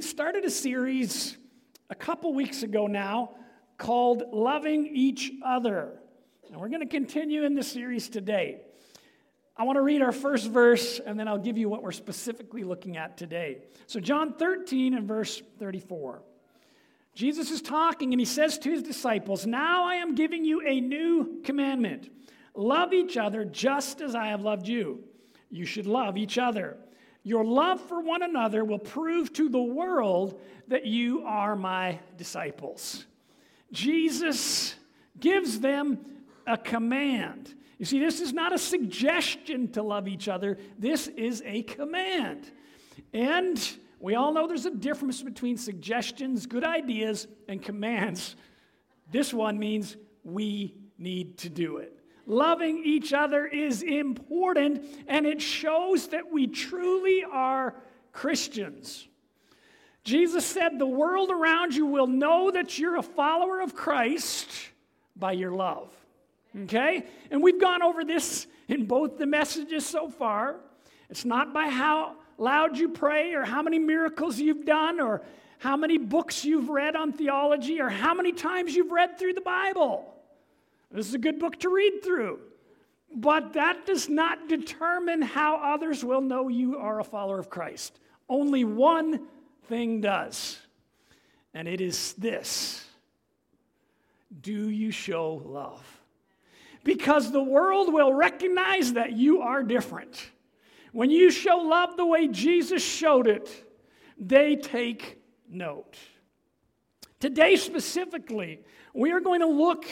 We started a series a couple weeks ago now called Loving Each Other. And we're going to continue in this series today. I want to read our first verse and then I'll give you what we're specifically looking at today. So, John 13 and verse 34. Jesus is talking and he says to his disciples, Now I am giving you a new commandment love each other just as I have loved you. You should love each other. Your love for one another will prove to the world that you are my disciples. Jesus gives them a command. You see, this is not a suggestion to love each other, this is a command. And we all know there's a difference between suggestions, good ideas, and commands. This one means we need to do it. Loving each other is important, and it shows that we truly are Christians. Jesus said, The world around you will know that you're a follower of Christ by your love. Okay? And we've gone over this in both the messages so far. It's not by how loud you pray or how many miracles you've done or how many books you've read on theology or how many times you've read through the Bible. This is a good book to read through. But that does not determine how others will know you are a follower of Christ. Only one thing does, and it is this Do you show love? Because the world will recognize that you are different. When you show love the way Jesus showed it, they take note. Today, specifically, we are going to look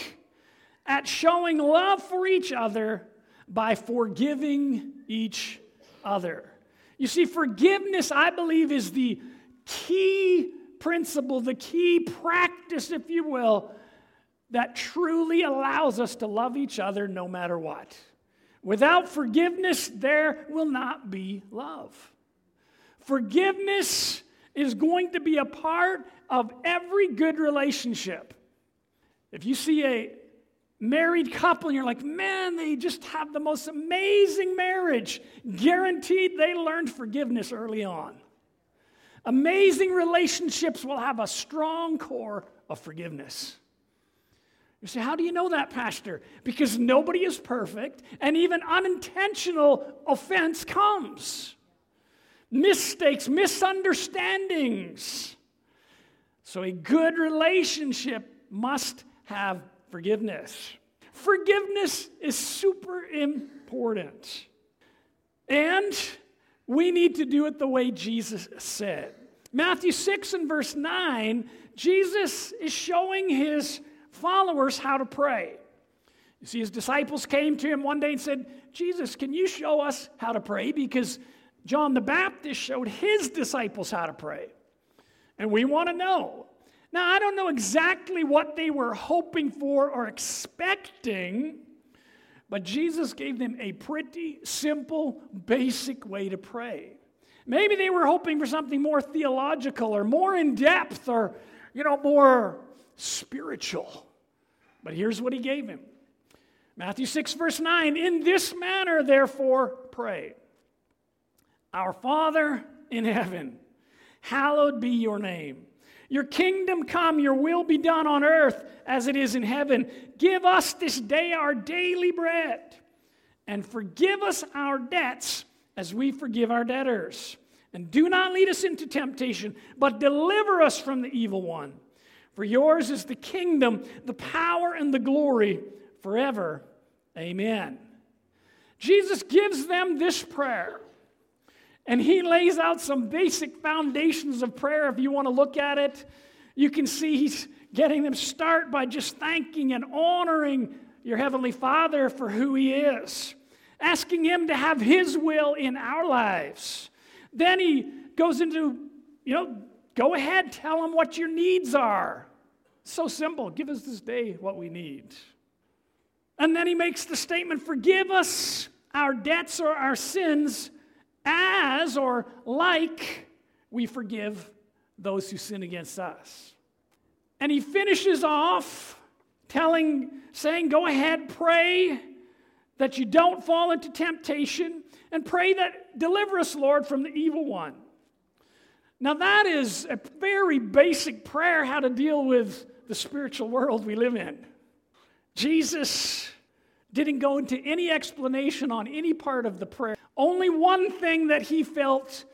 at showing love for each other by forgiving each other. You see, forgiveness, I believe, is the key principle, the key practice, if you will, that truly allows us to love each other no matter what. Without forgiveness, there will not be love. Forgiveness is going to be a part of every good relationship. If you see a married couple and you're like, man, they just have the most amazing marriage. Guaranteed they learned forgiveness early on. Amazing relationships will have a strong core of forgiveness. You say, how do you know that, Pastor? Because nobody is perfect, and even unintentional offense comes. Mistakes, misunderstandings. So, a good relationship must have forgiveness. Forgiveness is super important. And we need to do it the way Jesus said. Matthew 6 and verse 9, Jesus is showing his followers how to pray. You see, his disciples came to him one day and said, Jesus, can you show us how to pray? Because John the Baptist showed his disciples how to pray. And we want to know. Now, I don't know exactly what they were hoping for or expecting, but Jesus gave them a pretty simple, basic way to pray. Maybe they were hoping for something more theological or more in depth or, you know, more spiritual. But here's what he gave him Matthew 6, verse 9 In this manner, therefore, pray. Our Father in heaven, hallowed be your name. Your kingdom come, your will be done on earth as it is in heaven. Give us this day our daily bread, and forgive us our debts as we forgive our debtors. And do not lead us into temptation, but deliver us from the evil one. For yours is the kingdom, the power, and the glory forever. Amen. Jesus gives them this prayer. And he lays out some basic foundations of prayer. If you want to look at it, you can see he's getting them start by just thanking and honoring your Heavenly Father for who He is, asking Him to have His will in our lives. Then He goes into, you know, go ahead, tell Him what your needs are. So simple. Give us this day what we need. And then He makes the statement forgive us our debts or our sins as or like we forgive those who sin against us. And he finishes off telling, saying, Go ahead, pray that you don't fall into temptation, and pray that deliver us, Lord, from the evil one. Now, that is a very basic prayer how to deal with the spiritual world we live in. Jesus didn't go into any explanation on any part of the prayer. Only one thing that he felt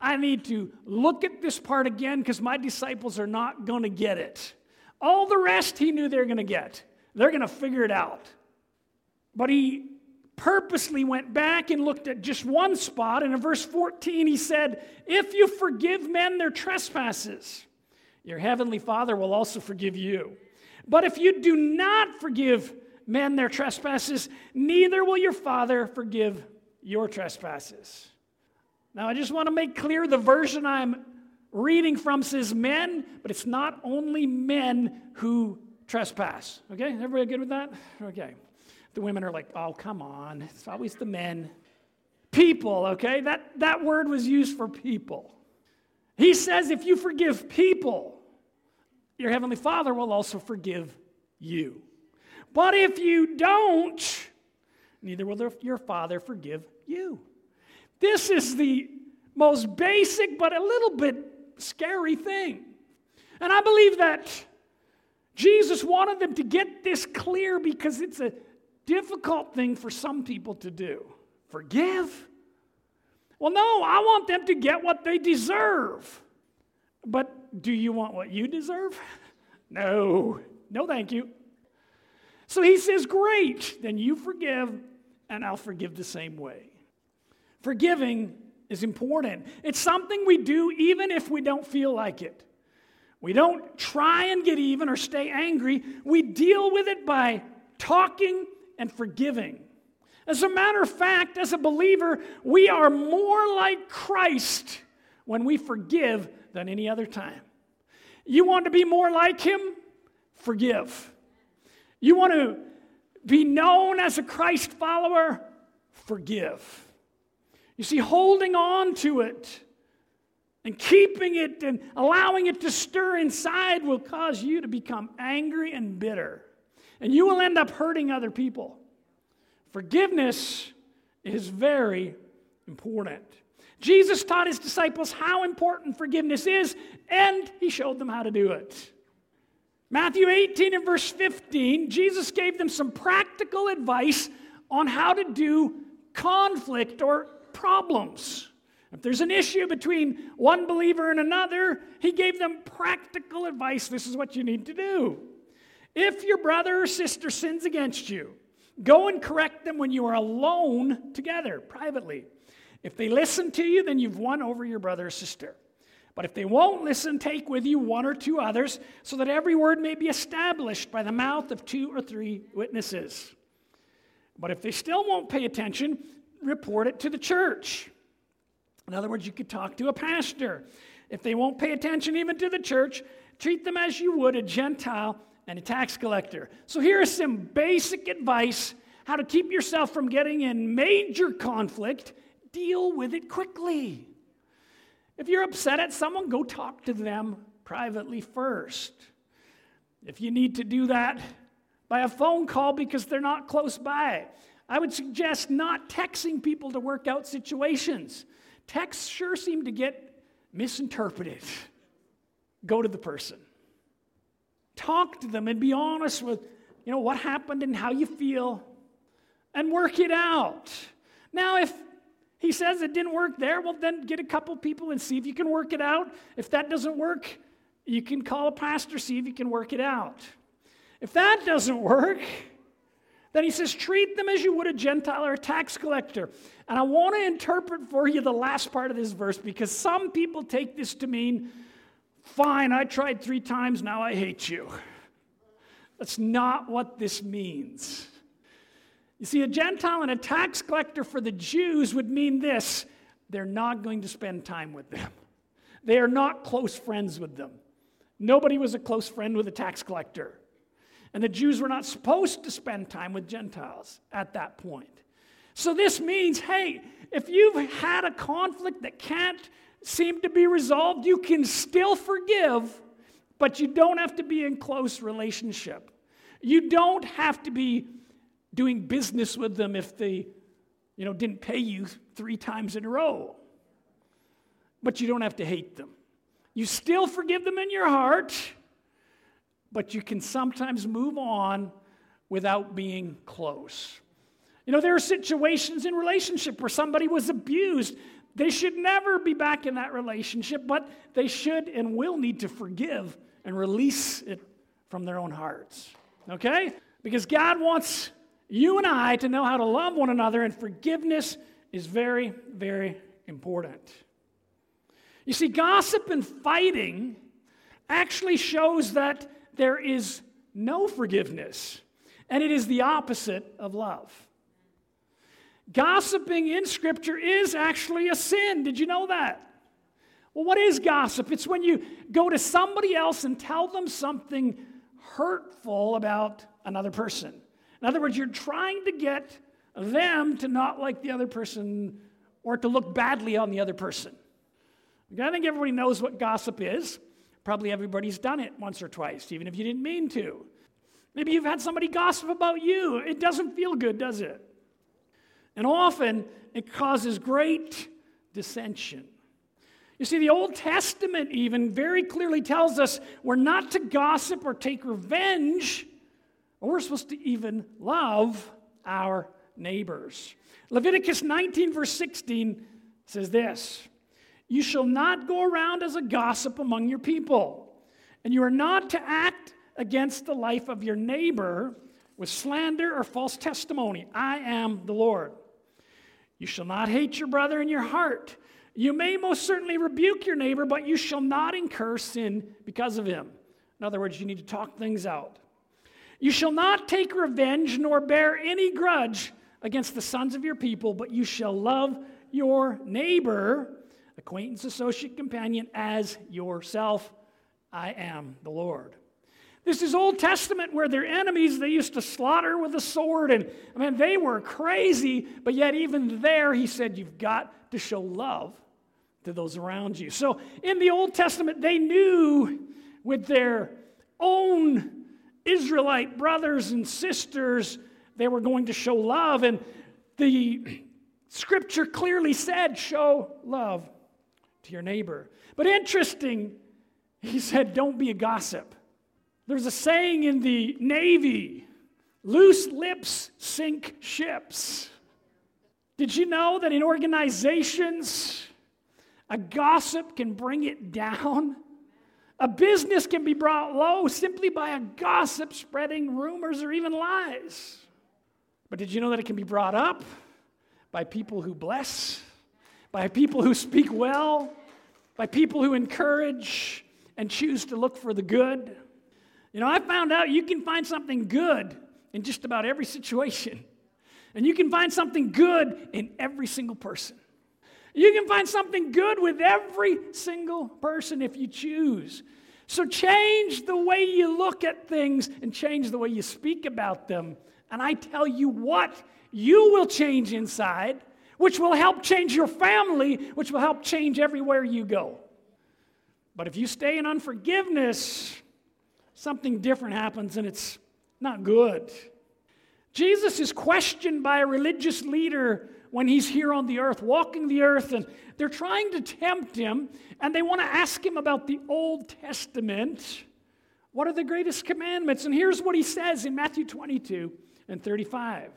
I need to look at this part again because my disciples are not going to get it. All the rest he knew they're going to get, they're going to figure it out. But he purposely went back and looked at just one spot. And in verse 14, he said, If you forgive men their trespasses, your heavenly Father will also forgive you. But if you do not forgive men their trespasses, neither will your Father forgive your trespasses. Now, I just want to make clear the version I'm reading from says men, but it's not only men who trespass. Okay? Everybody good with that? Okay. The women are like, oh, come on. It's always the men. People, okay? That, that word was used for people. He says, if you forgive people, your heavenly Father will also forgive you. But if you don't, neither will your Father forgive you. This is the most basic but a little bit scary thing. And I believe that Jesus wanted them to get this clear because it's a difficult thing for some people to do. Forgive? Well, no, I want them to get what they deserve. But do you want what you deserve? No, no, thank you. So he says, Great, then you forgive, and I'll forgive the same way. Forgiving is important. It's something we do even if we don't feel like it. We don't try and get even or stay angry. We deal with it by talking and forgiving. As a matter of fact, as a believer, we are more like Christ when we forgive than any other time. You want to be more like Him? Forgive. You want to be known as a Christ follower? Forgive. You see, holding on to it and keeping it and allowing it to stir inside will cause you to become angry and bitter. And you will end up hurting other people. Forgiveness is very important. Jesus taught his disciples how important forgiveness is, and he showed them how to do it. Matthew 18 and verse 15, Jesus gave them some practical advice on how to do conflict or problems. If there's an issue between one believer and another, he gave them practical advice. This is what you need to do. If your brother or sister sins against you, go and correct them when you are alone together, privately. If they listen to you, then you've won over your brother or sister. But if they won't listen, take with you one or two others, so that every word may be established by the mouth of two or three witnesses. But if they still won't pay attention, report it to the church. In other words, you could talk to a pastor. If they won't pay attention even to the church, treat them as you would a Gentile and a tax collector. So here is some basic advice how to keep yourself from getting in major conflict. Deal with it quickly. If you're upset at someone, go talk to them privately first. If you need to do that by a phone call because they're not close by, I would suggest not texting people to work out situations. Texts sure seem to get misinterpreted. Go to the person. Talk to them and be honest with, you know, what happened and how you feel and work it out. Now, if he says it didn't work there, well, then get a couple people and see if you can work it out. If that doesn't work, you can call a pastor, see if you can work it out. If that doesn't work, then he says, treat them as you would a Gentile or a tax collector. And I want to interpret for you the last part of this verse because some people take this to mean, fine, I tried three times, now I hate you. That's not what this means. You see, a Gentile and a tax collector for the Jews would mean this they're not going to spend time with them, they are not close friends with them. Nobody was a close friend with a tax collector. And the Jews were not supposed to spend time with Gentiles at that point. So this means hey, if you've had a conflict that can't seem to be resolved, you can still forgive, but you don't have to be in close relationship. You don't have to be doing business with them if they you know didn't pay you 3 times in a row. But you don't have to hate them. You still forgive them in your heart, but you can sometimes move on without being close. You know, there are situations in relationship where somebody was abused. They should never be back in that relationship, but they should and will need to forgive and release it from their own hearts. Okay? Because God wants you and I to know how to love one another, and forgiveness is very, very important. You see, gossip and fighting actually shows that there is no forgiveness, and it is the opposite of love. Gossiping in Scripture is actually a sin. Did you know that? Well, what is gossip? It's when you go to somebody else and tell them something hurtful about another person. In other words, you're trying to get them to not like the other person or to look badly on the other person. I think everybody knows what gossip is. Probably everybody's done it once or twice, even if you didn't mean to. Maybe you've had somebody gossip about you. It doesn't feel good, does it? And often it causes great dissension. You see, the Old Testament even very clearly tells us we're not to gossip or take revenge, or we're supposed to even love our neighbors. Leviticus 19, verse 16 says this You shall not go around as a gossip among your people, and you are not to act against the life of your neighbor with slander or false testimony. I am the Lord. You shall not hate your brother in your heart. You may most certainly rebuke your neighbor, but you shall not incur sin because of him. In other words, you need to talk things out. You shall not take revenge nor bear any grudge against the sons of your people, but you shall love your neighbor, acquaintance, associate, companion, as yourself. I am the Lord. This is Old Testament where their enemies they used to slaughter with a sword, and I mean they were crazy, but yet even there he said, You've got to show love to those around you. So in the Old Testament, they knew with their own Israelite brothers and sisters, they were going to show love. And the scripture clearly said, show love to your neighbor. But interesting, he said, don't be a gossip. There's a saying in the Navy loose lips sink ships. Did you know that in organizations, a gossip can bring it down. A business can be brought low simply by a gossip spreading rumors or even lies. But did you know that it can be brought up by people who bless, by people who speak well, by people who encourage and choose to look for the good? You know, I found out you can find something good in just about every situation. And you can find something good in every single person. You can find something good with every single person if you choose. So change the way you look at things and change the way you speak about them. And I tell you what, you will change inside, which will help change your family, which will help change everywhere you go. But if you stay in unforgiveness, something different happens and it's not good. Jesus is questioned by a religious leader when he's here on the earth, walking the earth, and they're trying to tempt him, and they want to ask him about the Old Testament. What are the greatest commandments? And here's what he says in Matthew 22 and 35.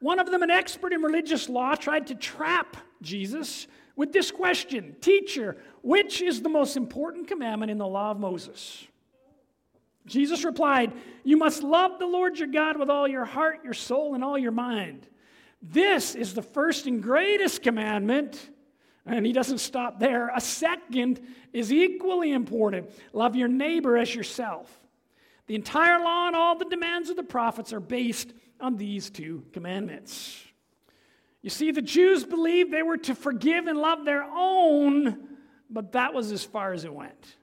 One of them, an expert in religious law, tried to trap Jesus with this question Teacher, which is the most important commandment in the law of Moses? Jesus replied, You must love the Lord your God with all your heart, your soul, and all your mind. This is the first and greatest commandment. And he doesn't stop there. A second is equally important love your neighbor as yourself. The entire law and all the demands of the prophets are based on these two commandments. You see, the Jews believed they were to forgive and love their own, but that was as far as it went.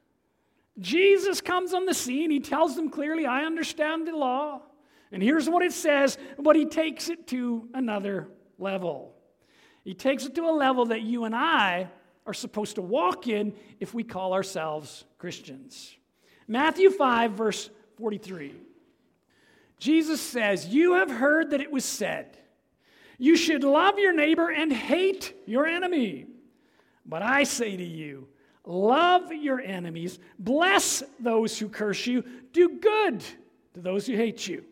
Jesus comes on the scene. He tells them clearly, I understand the law. And here's what it says, but he takes it to another level. He takes it to a level that you and I are supposed to walk in if we call ourselves Christians. Matthew 5, verse 43. Jesus says, You have heard that it was said, You should love your neighbor and hate your enemy. But I say to you, Love your enemies, bless those who curse you, do good to those who hate you,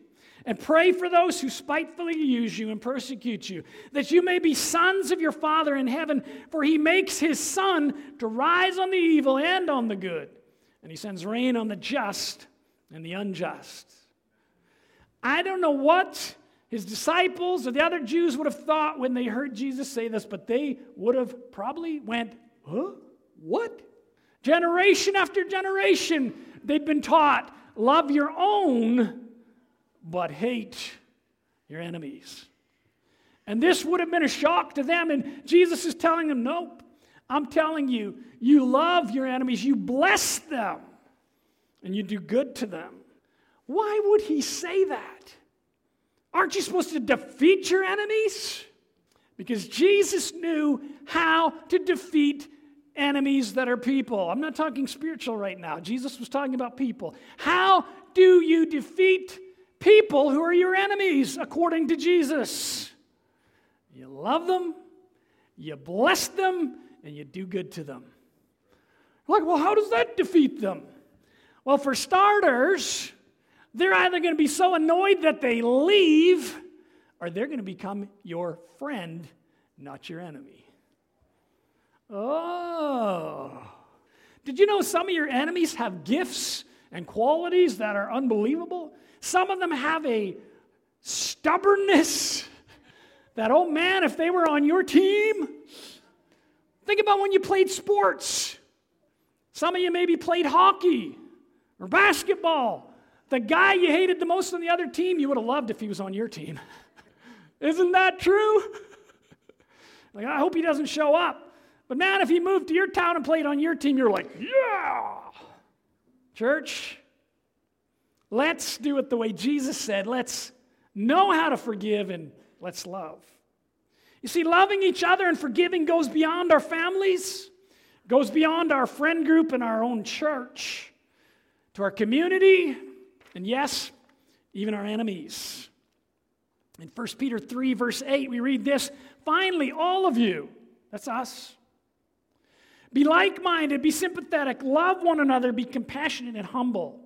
and pray for those who spitefully use you and persecute you, that you may be sons of your Father in heaven, for he makes his sun to rise on the evil and on the good, and he sends rain on the just and the unjust. I don't know what his disciples or the other Jews would have thought when they heard Jesus say this, but they would have probably went, huh? What? Generation after generation, they'd been taught love your own, but hate your enemies. And this would have been a shock to them. And Jesus is telling them, nope, I'm telling you, you love your enemies, you bless them, and you do good to them. Why would he say that? Aren't you supposed to defeat your enemies? Because Jesus knew how to defeat enemies that are people. I'm not talking spiritual right now. Jesus was talking about people. How do you defeat people who are your enemies according to Jesus? You love them, you bless them, and you do good to them. Like, well, how does that defeat them? Well, for starters, they're either going to be so annoyed that they leave, or they're going to become your friend, not your enemy. Oh. Did you know some of your enemies have gifts and qualities that are unbelievable? Some of them have a stubbornness that, oh man, if they were on your team, think about when you played sports. Some of you maybe played hockey or basketball. The guy you hated the most on the other team, you would have loved if he was on your team. Isn't that true? like, I hope he doesn't show up. But man, if he moved to your town and played on your team, you're like, yeah. Church, let's do it the way Jesus said. Let's know how to forgive and let's love. You see, loving each other and forgiving goes beyond our families, goes beyond our friend group and our own church, to our community, and yes, even our enemies. In 1 Peter 3, verse 8, we read this Finally, all of you, that's us, be like minded, be sympathetic, love one another, be compassionate and humble.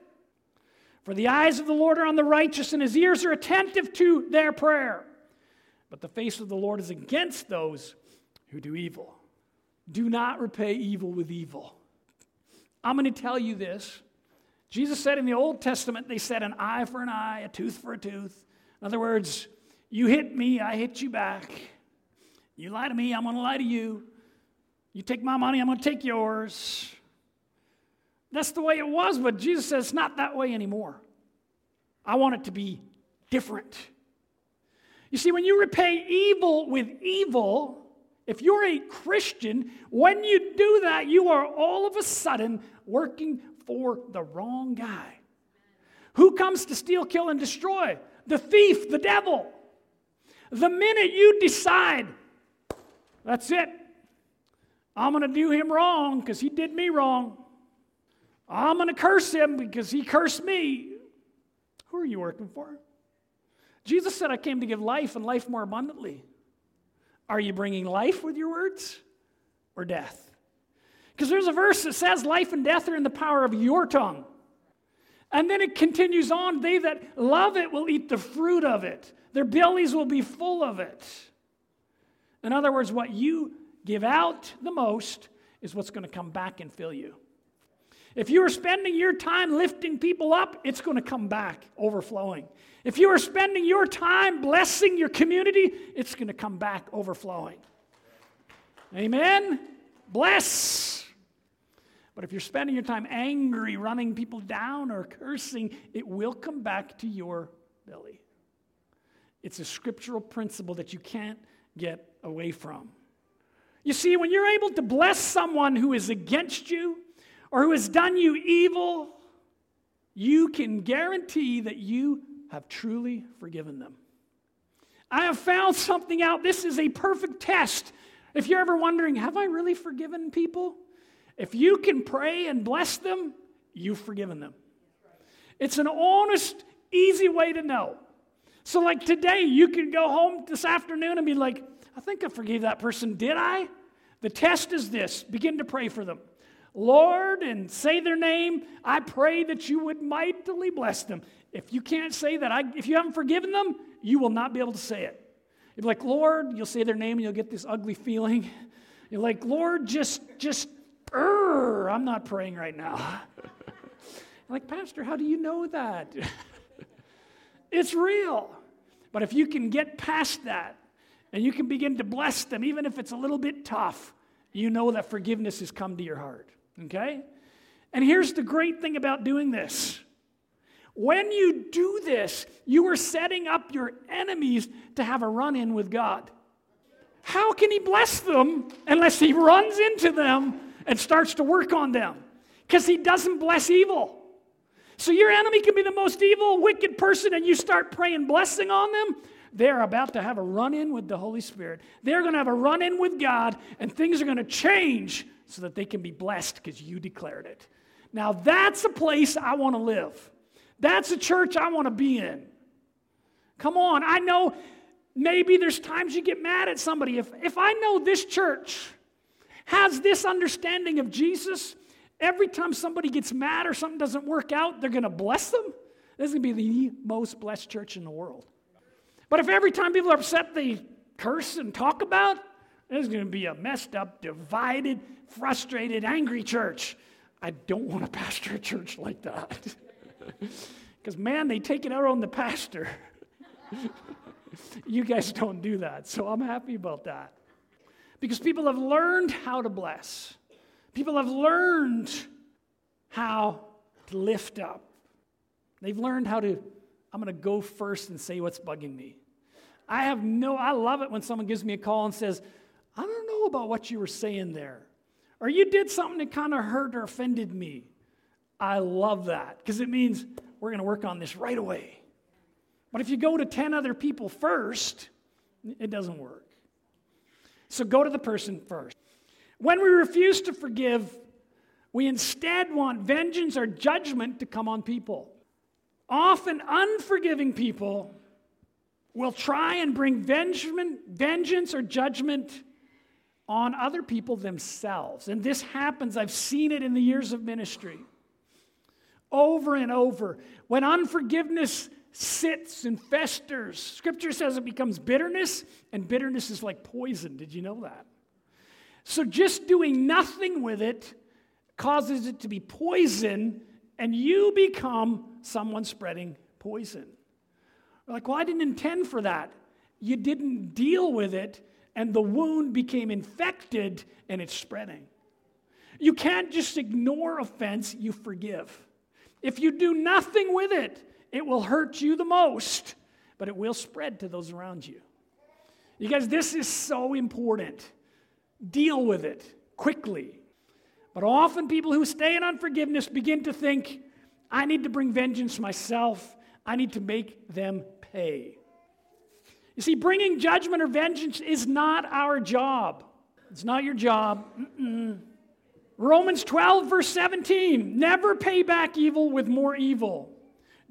For the eyes of the Lord are on the righteous, and his ears are attentive to their prayer. But the face of the Lord is against those who do evil. Do not repay evil with evil. I'm going to tell you this. Jesus said in the Old Testament, they said an eye for an eye, a tooth for a tooth. In other words, you hit me, I hit you back. You lie to me, I'm going to lie to you. You take my money, I'm going to take yours. That's the way it was, but Jesus says it's not that way anymore. I want it to be different. You see, when you repay evil with evil, if you're a Christian, when you do that, you are all of a sudden working for the wrong guy. Who comes to steal, kill, and destroy? The thief, the devil. The minute you decide, that's it, I'm going to do him wrong because he did me wrong. I'm going to curse him because he cursed me. Who are you working for? Jesus said, I came to give life and life more abundantly. Are you bringing life with your words or death? Because there's a verse that says, Life and death are in the power of your tongue. And then it continues on they that love it will eat the fruit of it, their bellies will be full of it. In other words, what you give out the most is what's going to come back and fill you. If you are spending your time lifting people up, it's going to come back overflowing. If you are spending your time blessing your community, it's going to come back overflowing. Amen? Bless. But if you're spending your time angry, running people down, or cursing, it will come back to your belly. It's a scriptural principle that you can't get away from. You see, when you're able to bless someone who is against you or who has done you evil, you can guarantee that you have truly forgiven them. I have found something out. This is a perfect test. If you're ever wondering, have I really forgiven people? If you can pray and bless them, you've forgiven them. It's an honest, easy way to know. So, like today, you can go home this afternoon and be like, I think I forgave that person. Did I? The test is this begin to pray for them. Lord, and say their name. I pray that you would mightily bless them. If you can't say that, I, if you haven't forgiven them, you will not be able to say it. You'll be like, Lord, you'll say their name and you'll get this ugly feeling. You're like, Lord, just, just, I'm not praying right now. like, Pastor, how do you know that? it's real. But if you can get past that and you can begin to bless them, even if it's a little bit tough, you know that forgiveness has come to your heart. Okay? And here's the great thing about doing this when you do this, you are setting up your enemies to have a run in with God. How can He bless them unless He runs into them and starts to work on them? Because He doesn't bless evil. So your enemy can be the most evil, wicked person, and you start praying blessing on them. They're about to have a run in with the Holy Spirit. They're going to have a run in with God, and things are going to change so that they can be blessed because you declared it. Now, that's a place I want to live. That's a church I want to be in. Come on, I know maybe there's times you get mad at somebody. If, if I know this church has this understanding of Jesus, every time somebody gets mad or something doesn't work out, they're going to bless them. This is going to be the most blessed church in the world. But if every time people are upset, they curse and talk about, this is going to be a messed up, divided, frustrated, angry church. I don't want to pastor a church like that. Because, man, they take it out on the pastor. you guys don't do that, so I'm happy about that. Because people have learned how to bless, people have learned how to lift up. They've learned how to, I'm going to go first and say what's bugging me. I have no, I love it when someone gives me a call and says, I don't know about what you were saying there. Or you did something that kind of hurt or offended me. I love that because it means we're going to work on this right away. But if you go to 10 other people first, it doesn't work. So go to the person first. When we refuse to forgive, we instead want vengeance or judgment to come on people. Often, unforgiving people will try and bring vengeance or judgment on other people themselves. And this happens, I've seen it in the years of ministry over and over. When unforgiveness sits and festers, scripture says it becomes bitterness, and bitterness is like poison. Did you know that? So just doing nothing with it causes it to be poison, and you become someone spreading poison. like, well, I didn't intend for that. You didn't deal with it, and the wound became infected and it's spreading. You can't just ignore offense, you forgive. If you do nothing with it, it will hurt you the most, but it will spread to those around you. You guys, this is so important. Deal with it quickly. But often people who stay in unforgiveness begin to think, I need to bring vengeance myself, I need to make them pay. You see, bringing judgment or vengeance is not our job. It's not your job. Mm-mm. Romans 12, verse 17 never pay back evil with more evil.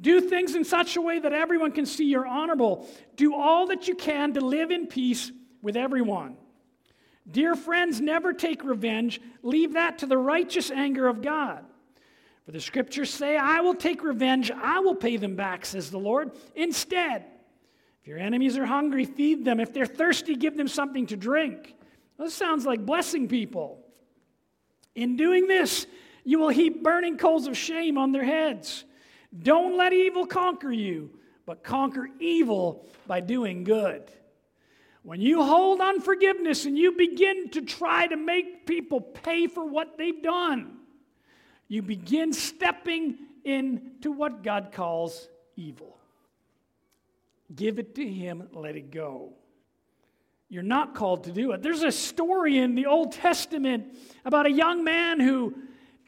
Do things in such a way that everyone can see you're honorable. Do all that you can to live in peace with everyone. Dear friends, never take revenge. Leave that to the righteous anger of God. For the scriptures say, I will take revenge, I will pay them back, says the Lord. Instead, if your enemies are hungry, feed them. If they're thirsty, give them something to drink. This sounds like blessing people. In doing this, you will heap burning coals of shame on their heads. Don't let evil conquer you, but conquer evil by doing good. When you hold unforgiveness and you begin to try to make people pay for what they've done, you begin stepping into what God calls evil. Give it to Him, let it go. You're not called to do it. There's a story in the Old Testament about a young man who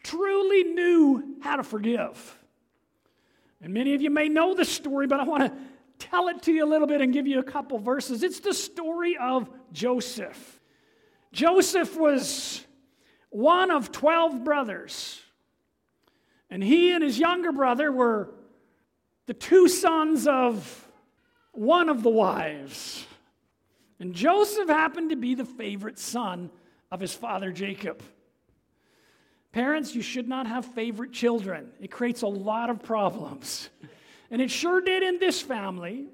truly knew how to forgive. And many of you may know the story, but I want to tell it to you a little bit and give you a couple verses. It's the story of Joseph. Joseph was one of 12 brothers. And he and his younger brother were the two sons of one of the wives. And Joseph happened to be the favorite son of his father Jacob. Parents, you should not have favorite children. It creates a lot of problems. And it sure did in this family.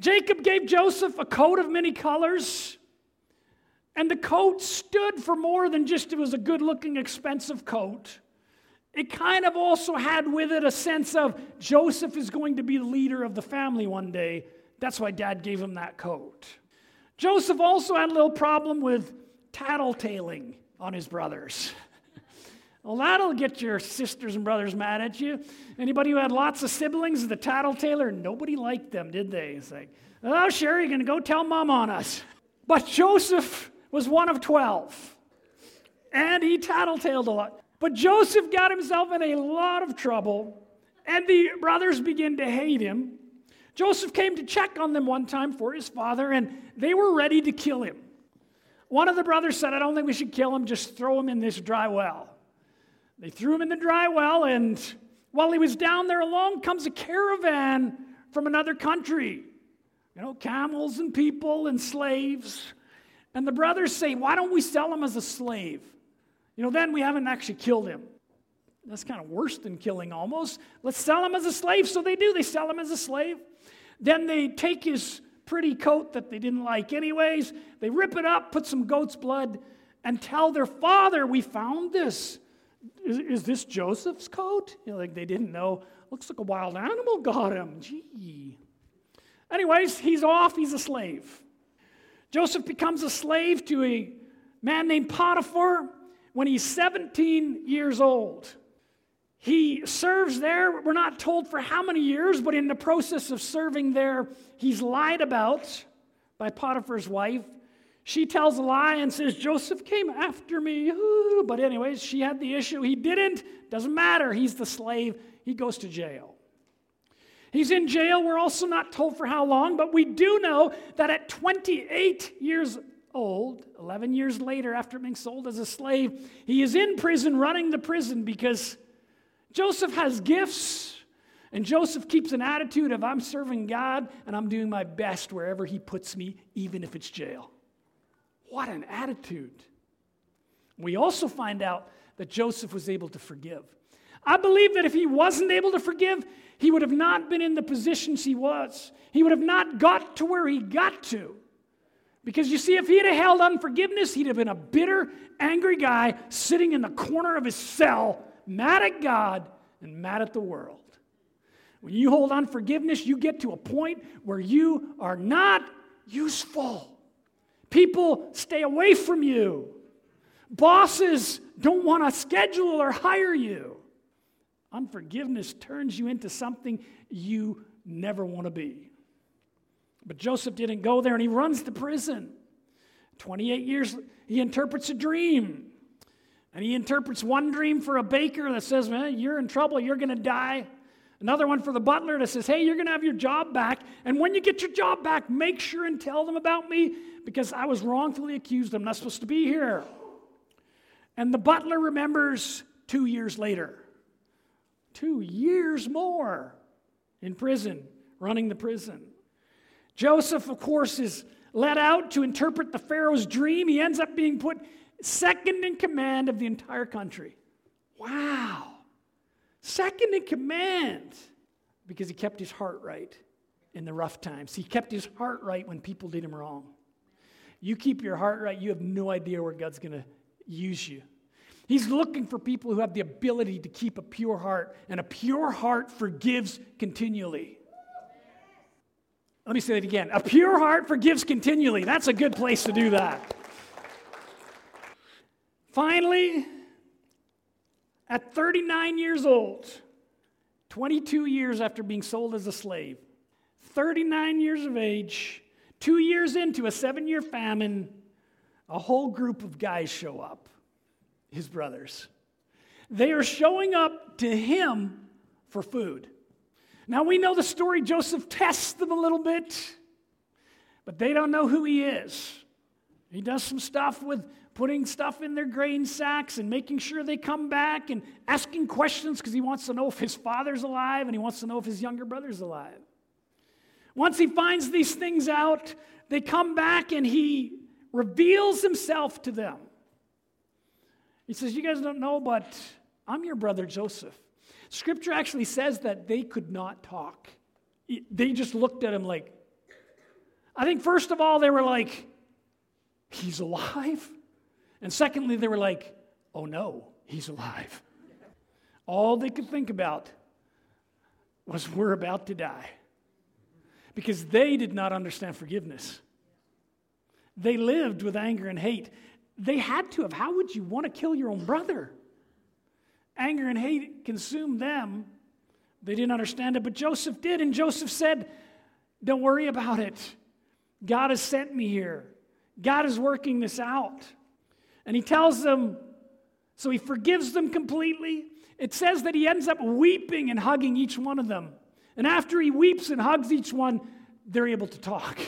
Jacob gave Joseph a coat of many colors, and the coat stood for more than just it was a good looking, expensive coat. It kind of also had with it a sense of Joseph is going to be the leader of the family one day. That's why dad gave him that coat. Joseph also had a little problem with tattletaling on his brothers. Well, that'll get your sisters and brothers mad at you. Anybody who had lots of siblings, the tattletailer, nobody liked them, did they? It's like, oh, sure, you're going to go tell mom on us. But Joseph was one of 12, and he tattletaled a lot. But Joseph got himself in a lot of trouble, and the brothers began to hate him. Joseph came to check on them one time for his father, and they were ready to kill him. One of the brothers said, I don't think we should kill him, just throw him in this dry well. They threw him in the dry well, and while he was down there along comes a caravan from another country. You know, camels and people and slaves. And the brothers say, Why don't we sell him as a slave? You know, then we haven't actually killed him. That's kind of worse than killing almost. Let's sell him as a slave. So they do. They sell him as a slave. Then they take his pretty coat that they didn't like, anyways. They rip it up, put some goat's blood, and tell their father, We found this is, is this Joseph's coat? You know, like they didn't know. Looks like a wild animal got him. Gee. Anyways, he's off. He's a slave. Joseph becomes a slave to a man named Potiphar when he's 17 years old. He serves there, we're not told for how many years, but in the process of serving there, he's lied about by Potiphar's wife. She tells a lie and says, Joseph came after me. Ooh. But, anyways, she had the issue. He didn't. Doesn't matter. He's the slave. He goes to jail. He's in jail. We're also not told for how long, but we do know that at 28 years old, 11 years later after being sold as a slave, he is in prison running the prison because Joseph has gifts. And Joseph keeps an attitude of, I'm serving God and I'm doing my best wherever he puts me, even if it's jail. What an attitude. We also find out that Joseph was able to forgive. I believe that if he wasn't able to forgive, he would have not been in the positions he was. He would have not got to where he got to. Because you see, if he'd have held unforgiveness, he'd have been a bitter, angry guy sitting in the corner of his cell, mad at God and mad at the world. When you hold unforgiveness, you get to a point where you are not useful. People stay away from you. Bosses don't want to schedule or hire you. Unforgiveness turns you into something you never want to be. But Joseph didn't go there and he runs to prison. 28 years, he interprets a dream. And he interprets one dream for a baker that says, Man, you're in trouble, you're going to die. Another one for the butler that says, Hey, you're going to have your job back. And when you get your job back, make sure and tell them about me because I was wrongfully accused. I'm not supposed to be here. And the butler remembers two years later. Two years more in prison, running the prison. Joseph, of course, is let out to interpret the Pharaoh's dream. He ends up being put second in command of the entire country. Wow. Second in command because he kept his heart right in the rough times. He kept his heart right when people did him wrong. You keep your heart right, you have no idea where God's going to use you. He's looking for people who have the ability to keep a pure heart, and a pure heart forgives continually. Let me say that again. A pure heart forgives continually. That's a good place to do that. Finally, at 39 years old, 22 years after being sold as a slave, 39 years of age, two years into a seven year famine, a whole group of guys show up, his brothers. They are showing up to him for food. Now we know the story. Joseph tests them a little bit, but they don't know who he is. He does some stuff with putting stuff in their grain sacks and making sure they come back and asking questions because he wants to know if his father's alive and he wants to know if his younger brother's alive. Once he finds these things out, they come back and he reveals himself to them. He says, You guys don't know, but I'm your brother Joseph. Scripture actually says that they could not talk. They just looked at him like, I think, first of all, they were like, He's alive? And secondly, they were like, Oh no, he's alive. All they could think about was, We're about to die. Because they did not understand forgiveness. They lived with anger and hate. They had to have. How would you want to kill your own brother? Anger and hate consumed them. They didn't understand it, but Joseph did. And Joseph said, Don't worry about it. God has sent me here. God is working this out. And he tells them, so he forgives them completely. It says that he ends up weeping and hugging each one of them. And after he weeps and hugs each one, they're able to talk.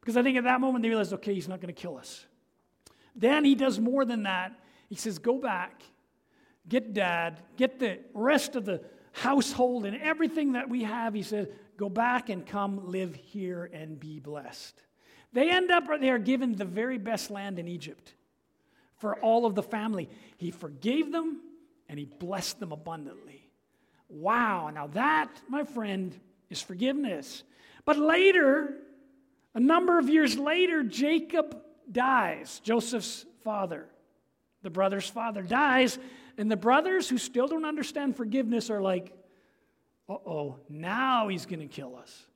Because I think at that moment they realize, okay, he's not going to kill us. Then he does more than that. He says, go back get dad, get the rest of the household and everything that we have. He says, Go back and come live here and be blessed. They end up they are given the very best land in Egypt for all of the family. He forgave them and he blessed them abundantly. Wow, now that, my friend, is forgiveness. But later, a number of years later, Jacob dies, Joseph's father. The brother's father dies, and the brothers who still don't understand forgiveness are like, uh oh, now he's going to kill us.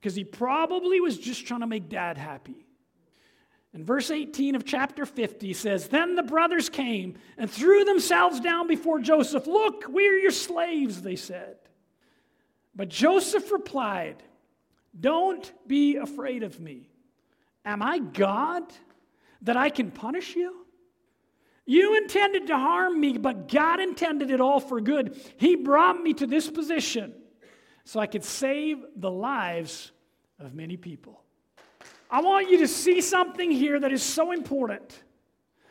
Because he probably was just trying to make dad happy. And verse 18 of chapter 50 says, Then the brothers came and threw themselves down before Joseph. Look, we're your slaves, they said. But Joseph replied, Don't be afraid of me. Am I God that I can punish you? You intended to harm me, but God intended it all for good. He brought me to this position so I could save the lives of many people. I want you to see something here that is so important.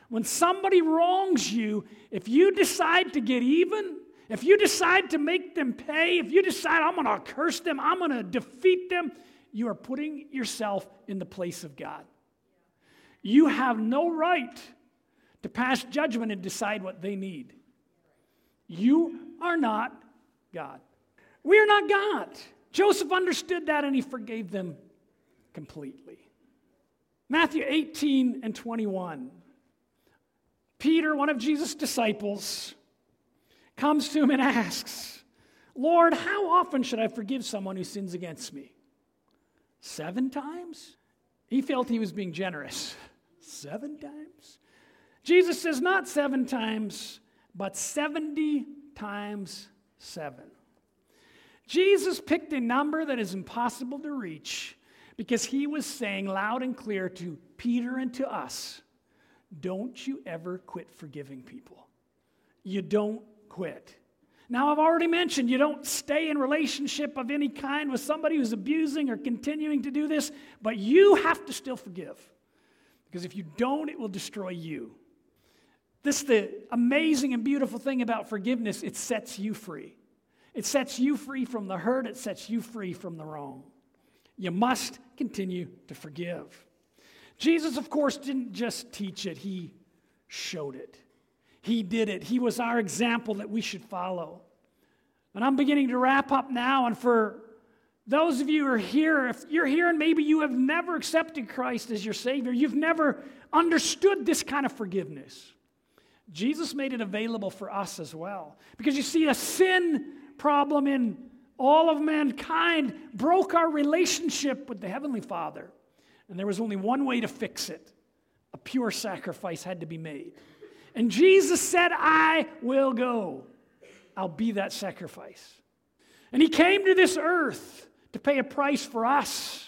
When somebody wrongs you, if you decide to get even, if you decide to make them pay, if you decide, I'm going to curse them, I'm going to defeat them, you are putting yourself in the place of God. You have no right to pass judgment and decide what they need. You are not God. We are not God. Joseph understood that and he forgave them completely. Matthew 18 and 21. Peter, one of Jesus' disciples, comes to him and asks, Lord, how often should I forgive someone who sins against me? Seven times? He felt he was being generous. Seven times? Jesus says not seven times, but 70 times seven. Jesus picked a number that is impossible to reach because he was saying loud and clear to Peter and to us don't you ever quit forgiving people. You don't quit. Now, I've already mentioned you don't stay in relationship of any kind with somebody who's abusing or continuing to do this, but you have to still forgive. Because if you don't, it will destroy you. This is the amazing and beautiful thing about forgiveness it sets you free. It sets you free from the hurt, it sets you free from the wrong. You must continue to forgive. Jesus, of course, didn't just teach it, he showed it. He did it. He was our example that we should follow. And I'm beginning to wrap up now. And for those of you who are here, if you're here and maybe you have never accepted Christ as your Savior, you've never understood this kind of forgiveness. Jesus made it available for us as well. Because you see, a sin problem in all of mankind broke our relationship with the Heavenly Father. And there was only one way to fix it a pure sacrifice had to be made. And Jesus said, I will go. I'll be that sacrifice. And He came to this earth to pay a price for us.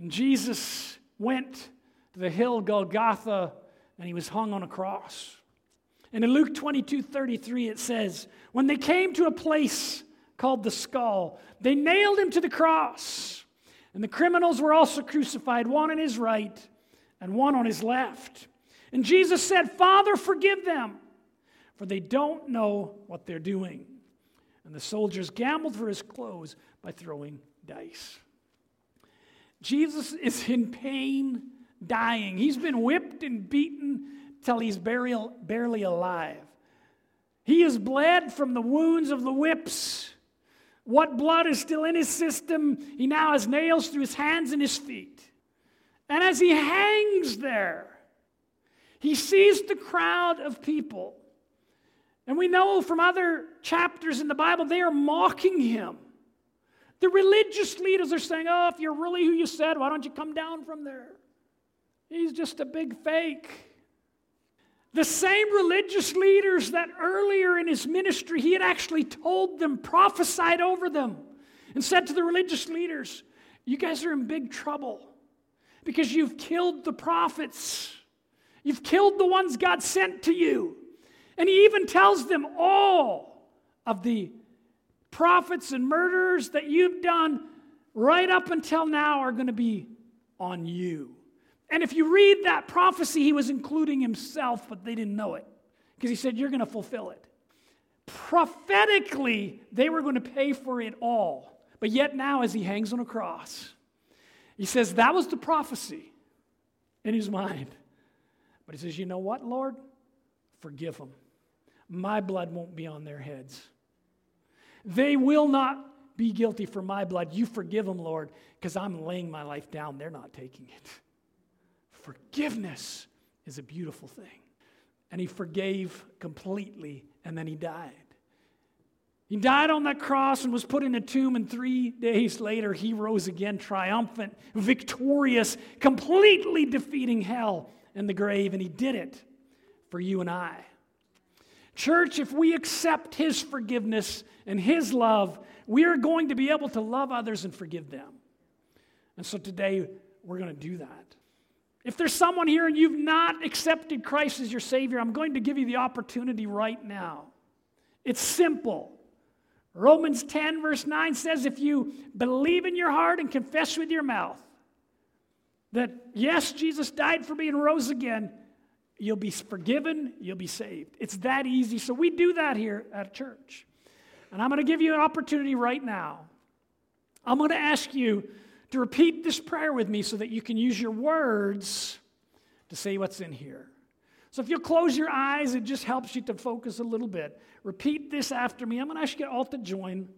And Jesus went to the hill Golgotha and He was hung on a cross. And in Luke 22 33, it says, When they came to a place called the skull. They nailed him to the cross. And the criminals were also crucified, one on his right and one on his left. And Jesus said, Father, forgive them, for they don't know what they're doing. And the soldiers gambled for his clothes by throwing dice. Jesus is in pain, dying. He's been whipped and beaten till he's burial, barely alive. He has bled from the wounds of the whips. What blood is still in his system? He now has nails through his hands and his feet. And as he hangs there, he sees the crowd of people. And we know from other chapters in the Bible, they are mocking him. The religious leaders are saying, Oh, if you're really who you said, why don't you come down from there? He's just a big fake. The same religious leaders that earlier in his ministry he had actually told them, prophesied over them, and said to the religious leaders, You guys are in big trouble because you've killed the prophets. You've killed the ones God sent to you. And he even tells them all of the prophets and murderers that you've done right up until now are going to be on you. And if you read that prophecy, he was including himself, but they didn't know it because he said, You're going to fulfill it. Prophetically, they were going to pay for it all. But yet now, as he hangs on a cross, he says, That was the prophecy in his mind. But he says, You know what, Lord? Forgive them. My blood won't be on their heads. They will not be guilty for my blood. You forgive them, Lord, because I'm laying my life down. They're not taking it. Forgiveness is a beautiful thing. And he forgave completely, and then he died. He died on that cross and was put in a tomb, and three days later, he rose again, triumphant, victorious, completely defeating hell and the grave, and he did it for you and I. Church, if we accept his forgiveness and his love, we are going to be able to love others and forgive them. And so today, we're going to do that. If there's someone here and you've not accepted Christ as your Savior, I'm going to give you the opportunity right now. It's simple. Romans 10, verse 9 says, If you believe in your heart and confess with your mouth that, yes, Jesus died for me and rose again, you'll be forgiven, you'll be saved. It's that easy. So we do that here at church. And I'm going to give you an opportunity right now. I'm going to ask you to repeat this prayer with me so that you can use your words to say what's in here. So if you'll close your eyes, it just helps you to focus a little bit. Repeat this after me. I'm going to ask you all to join.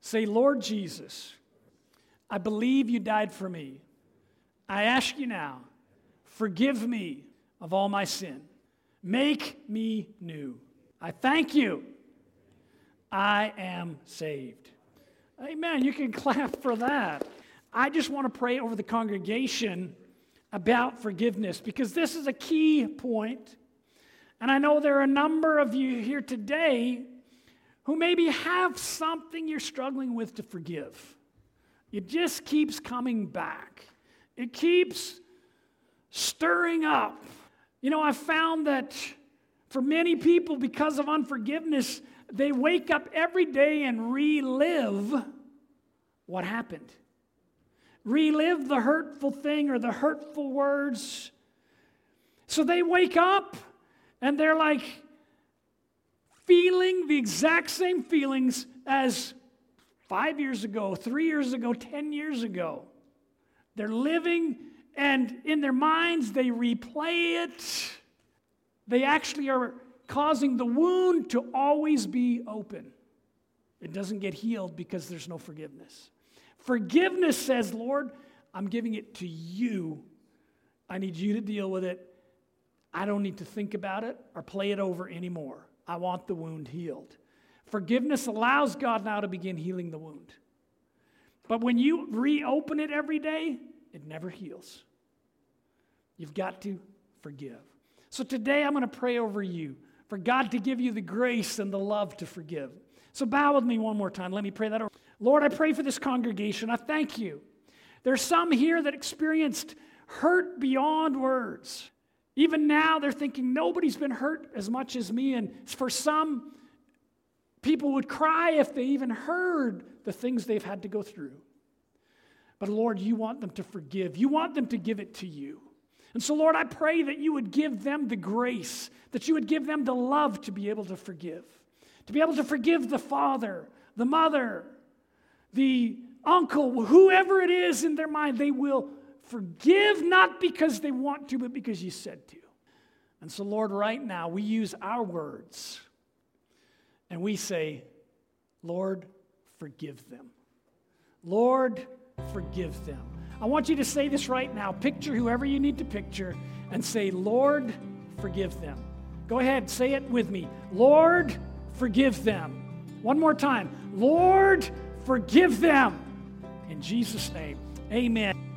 Say, Lord Jesus, I believe you died for me. I ask you now, forgive me of all my sin. Make me new. I thank you. I am saved. Amen. You can clap for that. I just want to pray over the congregation about forgiveness because this is a key point. And I know there are a number of you here today who maybe have something you're struggling with to forgive. It just keeps coming back, it keeps stirring up. You know, I've found that for many people, because of unforgiveness, they wake up every day and relive what happened relive the hurtful thing or the hurtful words. So they wake up and they're like feeling the exact same feelings as five years ago, three years ago, 10 years ago. They're living and in their minds they replay it. They actually are causing the wound to always be open. It doesn't get healed because there's no forgiveness. Forgiveness says, Lord, I'm giving it to you. I need you to deal with it. I don't need to think about it or play it over anymore. I want the wound healed. Forgiveness allows God now to begin healing the wound. But when you reopen it every day, it never heals. You've got to forgive. So today I'm going to pray over you for God to give you the grace and the love to forgive. So bow with me one more time. Let me pray that over. Lord, I pray for this congregation. I thank you. There's some here that experienced hurt beyond words. Even now, they're thinking, nobody's been hurt as much as me. And for some, People would cry if they even heard the things they've had to go through. But Lord, you want them to forgive. You want them to give it to you. And so, Lord, I pray that you would give them the grace, that you would give them the love to be able to forgive, to be able to forgive the father, the mother, the uncle, whoever it is in their mind, they will forgive not because they want to, but because you said to. And so, Lord, right now, we use our words and we say, Lord, forgive them. Lord, forgive them. I want you to say this right now. Picture whoever you need to picture and say, Lord, forgive them. Go ahead, say it with me. Lord, forgive them. One more time. Lord, forgive them. In Jesus' name, amen.